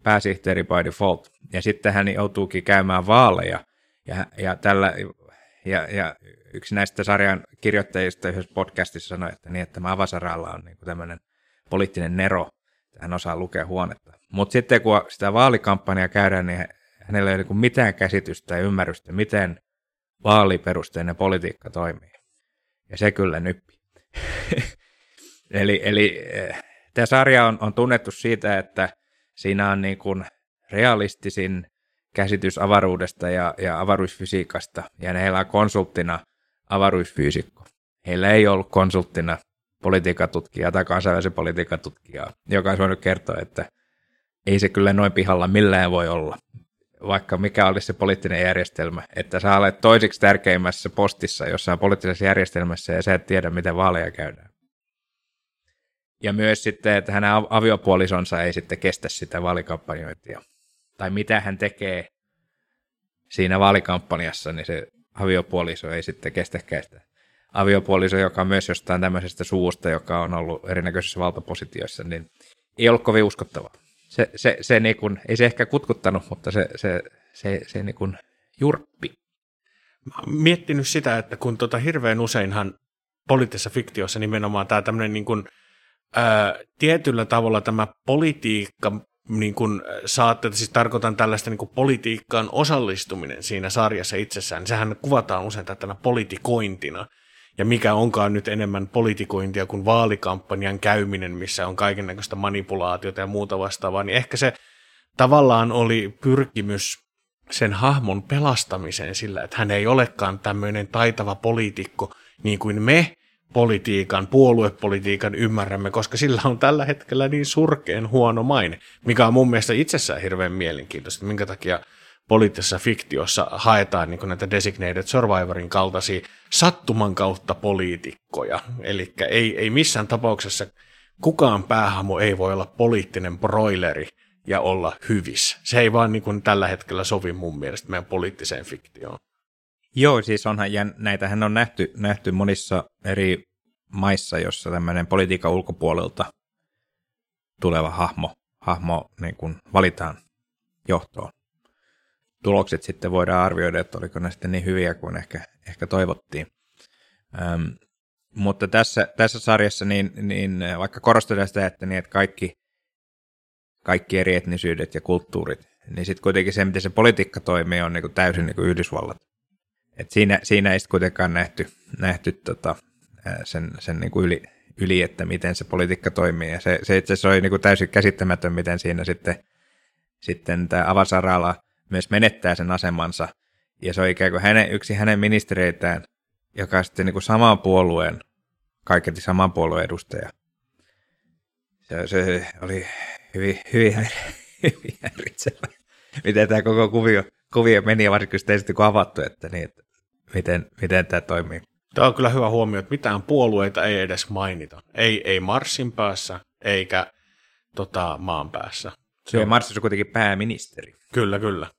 pääsihteeri by default. Ja sitten hän joutuukin käymään vaaleja ja, ja, tällä, ja, ja yksi näistä sarjan kirjoittajista yhdessä podcastissa sanoi, että, niin, että tämä Avasaralla on niin tämmöinen poliittinen nero, hän osaa lukea huonetta. Mutta sitten kun sitä vaalikampanjaa käydään, niin hänellä ei ole niin mitään käsitystä ja ymmärrystä, miten vaaliperusteinen politiikka toimii. Ja se kyllä nyppi. eli eli eh, tämä sarja on, on tunnettu siitä, että siinä on niin kuin realistisin käsitys avaruudesta ja, ja avaruusfysiikasta, ja heillä on konsulttina avaruusfyysikko. Heillä ei ollut konsulttina politiikatutkijaa tai kansainvälisen politiikatutkijaa, joka olisi voinut kertoa, että ei se kyllä noin pihalla millään voi olla. Vaikka mikä olisi se poliittinen järjestelmä, että sä olet toisiksi tärkeimmässä postissa jossain poliittisessa järjestelmässä ja sä et tiedä, miten vaaleja käydään. Ja myös sitten, että hänen aviopuolisonsa ei sitten kestä sitä vaalikampanjointia. Tai mitä hän tekee siinä vaalikampanjassa, niin se aviopuoliso ei sitten kestäkään sitä. Aviopuoliso, joka on myös jostain tämmöisestä suusta, joka on ollut erinäköisissä valtapositioissa, niin ei ollut kovin uskottavaa. Se, se, se niin kuin, ei se ehkä kutkuttanut, mutta se, se, se, se niin kuin jurppi. Mä oon miettinyt sitä, että kun tota hirveän useinhan poliittisessa fiktiossa nimenomaan tämä tämmöinen niin kuin, ää, tietyllä tavalla tämä politiikka niin kuin saatte, siis tarkoitan tällaista niin kuin politiikkaan osallistuminen siinä sarjassa itsessään, niin sehän kuvataan usein tätä politikointina. Ja mikä onkaan nyt enemmän politikointia kuin vaalikampanjan käyminen, missä on kaikenlaista manipulaatiota ja muuta vastaavaa, niin ehkä se tavallaan oli pyrkimys sen hahmon pelastamiseen sillä, että hän ei olekaan tämmöinen taitava poliitikko niin kuin me, politiikan, puoluepolitiikan ymmärrämme, koska sillä on tällä hetkellä niin surkeen huono maine, mikä on mun mielestä itsessään hirveän mielenkiintoista, minkä takia poliittisessa fiktiossa haetaan niin näitä designated survivorin kaltaisia sattuman kautta poliitikkoja. Eli ei, ei missään tapauksessa kukaan päähamo ei voi olla poliittinen broileri ja olla hyvis. Se ei vaan niin kuin tällä hetkellä sovi mun mielestä meidän poliittiseen fiktioon. Joo, siis onhan, ja näitähän on nähty, nähty monissa eri maissa, jossa tämmöinen politiikan ulkopuolelta tuleva hahmo, hahmo niin kuin valitaan johtoon. Tulokset sitten voidaan arvioida, että oliko ne sitten niin hyviä kuin ehkä, ehkä toivottiin. Ähm, mutta tässä, tässä sarjassa, niin, niin vaikka korostetaan sitä, että, niin, että kaikki, kaikki eri etnisyydet ja kulttuurit, niin sitten kuitenkin se, miten se politiikka toimii, on niin kuin täysin niin kuin Yhdysvallat. Et siinä, siinä ei sitten kuitenkaan nähty, nähty tota, sen, sen niin kuin yli, yli, että miten se politiikka toimii. Ja se, se itse asiassa oli niin kuin täysin käsittämätön, miten siinä sitten, sitten tämä Avasarala myös menettää sen asemansa. Ja se on ikään kuin hänen, yksi hänen ministereitään, joka on sitten niin kuin saman puolueen, kaiketi saman puolueen edustaja. Se, se oli hyvin, hyvin, hyvin häiritsevä, miten tämä koko kuvio, kuvio meni, ja varsinkin sitten kun avattu, että, niin, että miten, miten tämä toimii. Tämä on kyllä hyvä huomio, että mitään puolueita ei edes mainita. Ei, ei Marsin päässä, eikä tota, maan päässä. Se on Marsissa kuitenkin pääministeri. Kyllä, kyllä.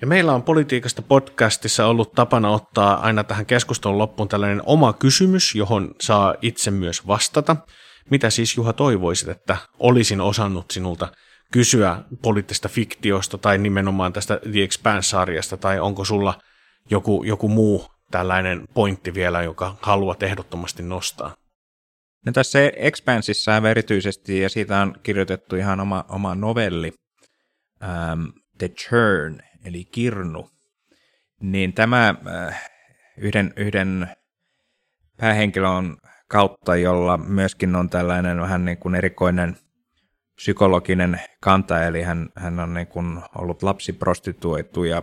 Ja meillä on politiikasta podcastissa ollut tapana ottaa aina tähän keskustelun loppuun tällainen oma kysymys, johon saa itse myös vastata. Mitä siis Juha toivoisit, että olisin osannut sinulta kysyä poliittisesta fiktiosta tai nimenomaan tästä The Expanse-sarjasta, tai onko sulla joku, joku muu tällainen pointti vielä, joka haluat ehdottomasti nostaa? No tässä Expansissa erityisesti, ja siitä on kirjoitettu ihan oma, oma novelli, um, The Churn, eli Kirnu, niin tämä äh, yhden, yhden päähenkilön kautta, jolla myöskin on tällainen vähän niin kuin erikoinen psykologinen kanta, eli hän, hän on niin kuin ollut lapsiprostituoitu ja,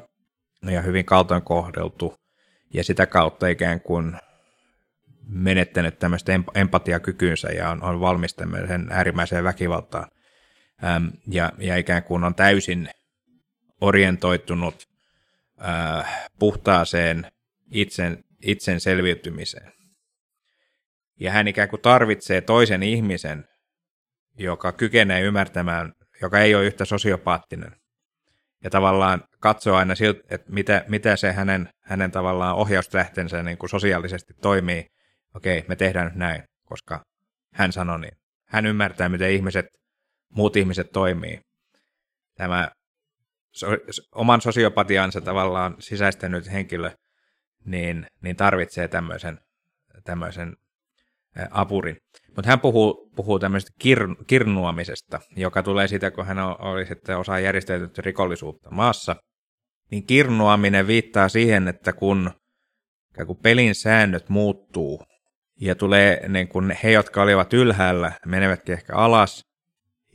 ja hyvin kaltoin kohdeltu, ja sitä kautta ikään kuin menettänyt tämmöistä empatiakykynsä ja on, on valmis tämmöiseen äärimmäiseen väkivaltaan. Ja, ja ikään kuin on täysin orientoitunut äh, puhtaaseen itsen, itsen selviytymiseen. Ja hän ikään kuin tarvitsee toisen ihmisen, joka kykenee ymmärtämään, joka ei ole yhtä sosiopaattinen. Ja tavallaan katsoo aina siltä, että mitä, mitä se hänen, hänen tavallaan ohjauslähtensä niin kuin sosiaalisesti toimii. Okei, me tehdään nyt näin, koska hän sanoi niin. Hän ymmärtää, miten ihmiset, muut ihmiset toimii. Tämä so, oman sosiopatiansa tavallaan sisäistänyt henkilö, niin, niin tarvitsee tämmöisen, tämmöisen apurin. Mutta hän puhuu, puhuu tämmöisestä kir, kirnuamisesta, joka tulee siitä, kun hän oli sitten osa järjestäytynyt rikollisuutta maassa. Niin kirnuaminen viittaa siihen, että kun, kun pelin säännöt muuttuu ja tulee niin kun he, jotka olivat ylhäällä, menevätkin ehkä alas,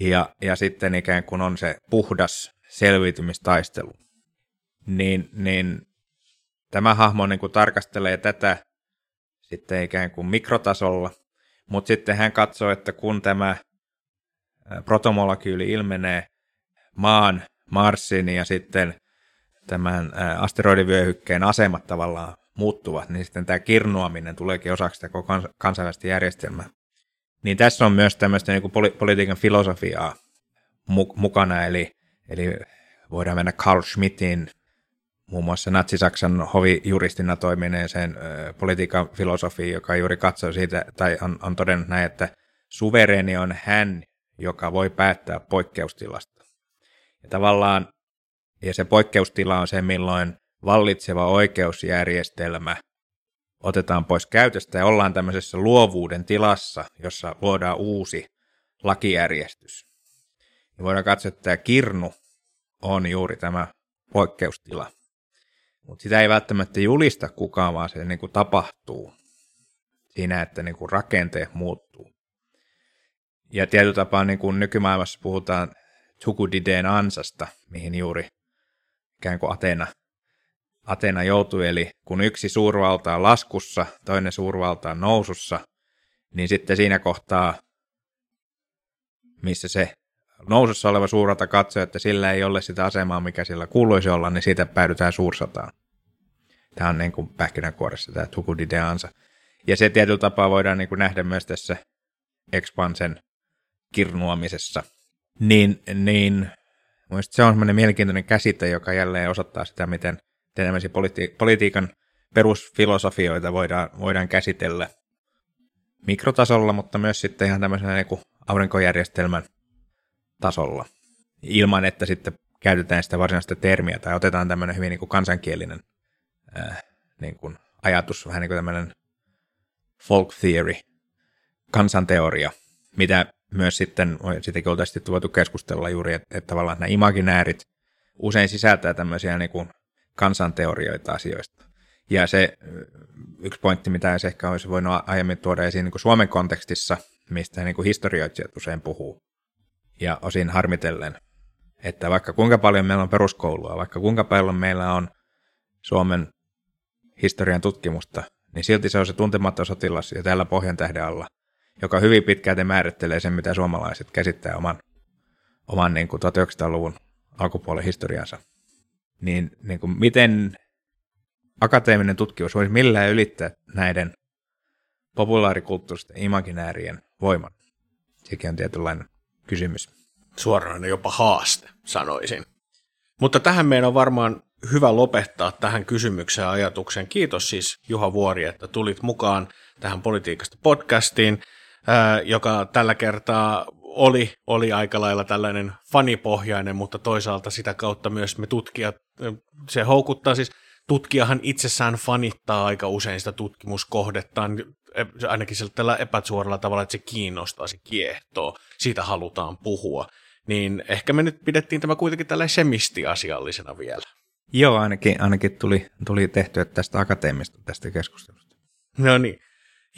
ja, ja sitten ikään kuin on se puhdas selviytymistaistelu. Niin, niin tämä hahmo niin kuin tarkastelee tätä sitten ikään kuin mikrotasolla, mutta sitten hän katsoo, että kun tämä protomolekyyli ilmenee maan, Marsin ja sitten tämän asteroidivyöhykkeen asemat tavallaan muuttuvat, niin sitten tämä kirnuaminen tuleekin osaksi sitä koko kansainvälistä järjestelmää. Niin tässä on myös tämmöistä niin kuin poli- politiikan filosofiaa mu- mukana, eli, eli voidaan mennä Carl Schmittin muun muassa Natsi-Saksan hovijuristina toimineeseen politiikan filosofiin, joka juuri katsoo siitä, tai on, on todennut näin, että suvereeni on hän, joka voi päättää poikkeustilasta. Ja tavallaan, ja se poikkeustila on se, milloin vallitseva oikeusjärjestelmä otetaan pois käytöstä ja ollaan tämmöisessä luovuuden tilassa, jossa luodaan uusi lakijärjestys. Ja voidaan katsoa, että tämä kirnu on juuri tämä poikkeustila. Mutta sitä ei välttämättä julista kukaan, vaan se niin kuin tapahtuu siinä, että niin kuin rakenteet muuttuu. Ja tietyllä tapaa niin kuin nykymaailmassa puhutaan Tukudideen ansasta, mihin juuri ikään kuin Atena, Atena joutui. Eli kun yksi suurvalta on laskussa, toinen suurvalta on nousussa, niin sitten siinä kohtaa, missä se nousussa oleva suurvalta katsoo, että sillä ei ole sitä asemaa, mikä sillä kuuluisi olla, niin siitä päädytään suursotaan. Tämä on niin kuin pähkinänkuoressa tämä Tukudideen ansa. Ja se tietyllä tapaa voidaan niin kuin nähdä myös tässä Expansen kirnuamisessa, niin, niin se on semmoinen mielenkiintoinen käsite, joka jälleen osoittaa sitä, miten politi- politiikan perusfilosofioita voidaan, voidaan käsitellä mikrotasolla, mutta myös sitten ihan tämmöisenä niin kuin aurinkojärjestelmän tasolla, ilman että sitten käytetään sitä varsinaista termiä tai otetaan tämmöinen hyvin niin kuin kansankielinen äh, niin kuin ajatus, vähän niin kuin tämmöinen folk theory, kansanteoria, mitä myös sitten, sitäkin oltaisiin voitu keskustella juuri, että, että tavallaan nämä imaginäärit usein sisältää tämmöisiä niin kuin kansanteorioita asioista. Ja se yksi pointti, mitä se ehkä olisi voinut aiemmin tuoda esiin niin kuin Suomen kontekstissa, mistä niin kuin historioitsijat usein puhuu, ja osin harmitellen, että vaikka kuinka paljon meillä on peruskoulua, vaikka kuinka paljon meillä on Suomen historian tutkimusta, niin silti se on se tuntematon sotilas ja täällä Pohjan tähden alla – joka hyvin pitkälti määrittelee sen, mitä suomalaiset käsittää oman, oman niin kuin 1900-luvun alkupuolen historiansa. Niin, niin kuin miten akateeminen tutkimus voisi millään ylittää näiden populaarikulttuuristen imaginäärien voiman? Sekin on tietynlainen kysymys. Suoraan jopa haaste, sanoisin. Mutta tähän meidän on varmaan hyvä lopettaa tähän kysymykseen ajatuksen. Kiitos siis Juha Vuori, että tulit mukaan tähän politiikasta podcastiin joka tällä kertaa oli, oli aika lailla tällainen fanipohjainen, mutta toisaalta sitä kautta myös me tutkijat, se houkuttaa siis, tutkijahan itsessään fanittaa aika usein sitä tutkimuskohdettaan, e, ainakin sillä tällä epäsuoralla tavalla, että se kiinnostaa, se kiehtoo, siitä halutaan puhua. Niin ehkä me nyt pidettiin tämä kuitenkin tällä semisti-asiallisena vielä. Joo, ainakin, ainakin tuli, tuli tehtyä tästä akateemista tästä keskustelusta. No niin.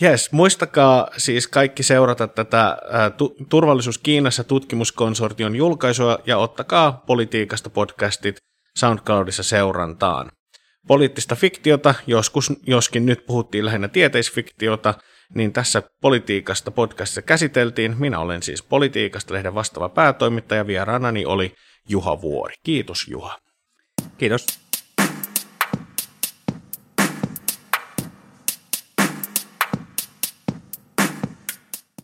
Yes, muistakaa siis kaikki seurata tätä tu- Turvallisuus Kiinassa tutkimuskonsortion julkaisua ja ottakaa politiikasta podcastit SoundCloudissa seurantaan. Poliittista fiktiota, joskus, joskin nyt puhuttiin lähinnä tieteisfiktiota, niin tässä politiikasta podcastissa käsiteltiin. Minä olen siis politiikasta lehden vastaava päätoimittaja, vieraanani oli Juha Vuori. Kiitos Juha. Kiitos.